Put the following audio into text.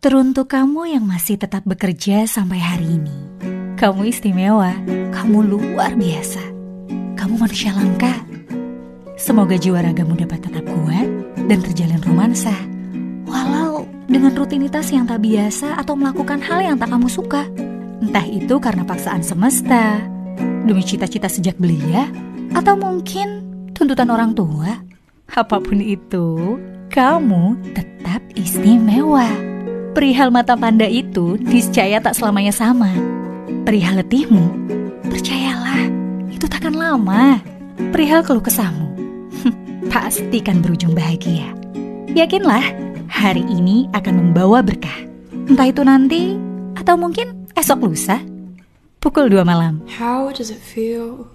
Teruntuk kamu yang masih tetap bekerja sampai hari ini, kamu istimewa, kamu luar biasa, kamu manusia langka. Semoga jiwa ragamu dapat tetap kuat dan terjalin romansa, walau dengan rutinitas yang tak biasa atau melakukan hal yang tak kamu suka. Entah itu karena paksaan semesta, demi cita-cita sejak belia, atau mungkin tuntutan orang tua. Apa pun itu, kamu tetap istimewa. Perihal mata panda itu niscaya tak selamanya sama. Perihal letihmu, percayalah, itu takkan lama. Perihal keluh kesahmu, pasti kan berujung bahagia. Yakinlah, hari ini akan membawa berkah. Entah itu nanti, atau mungkin esok lusa. Pukul 2 malam. How does it feel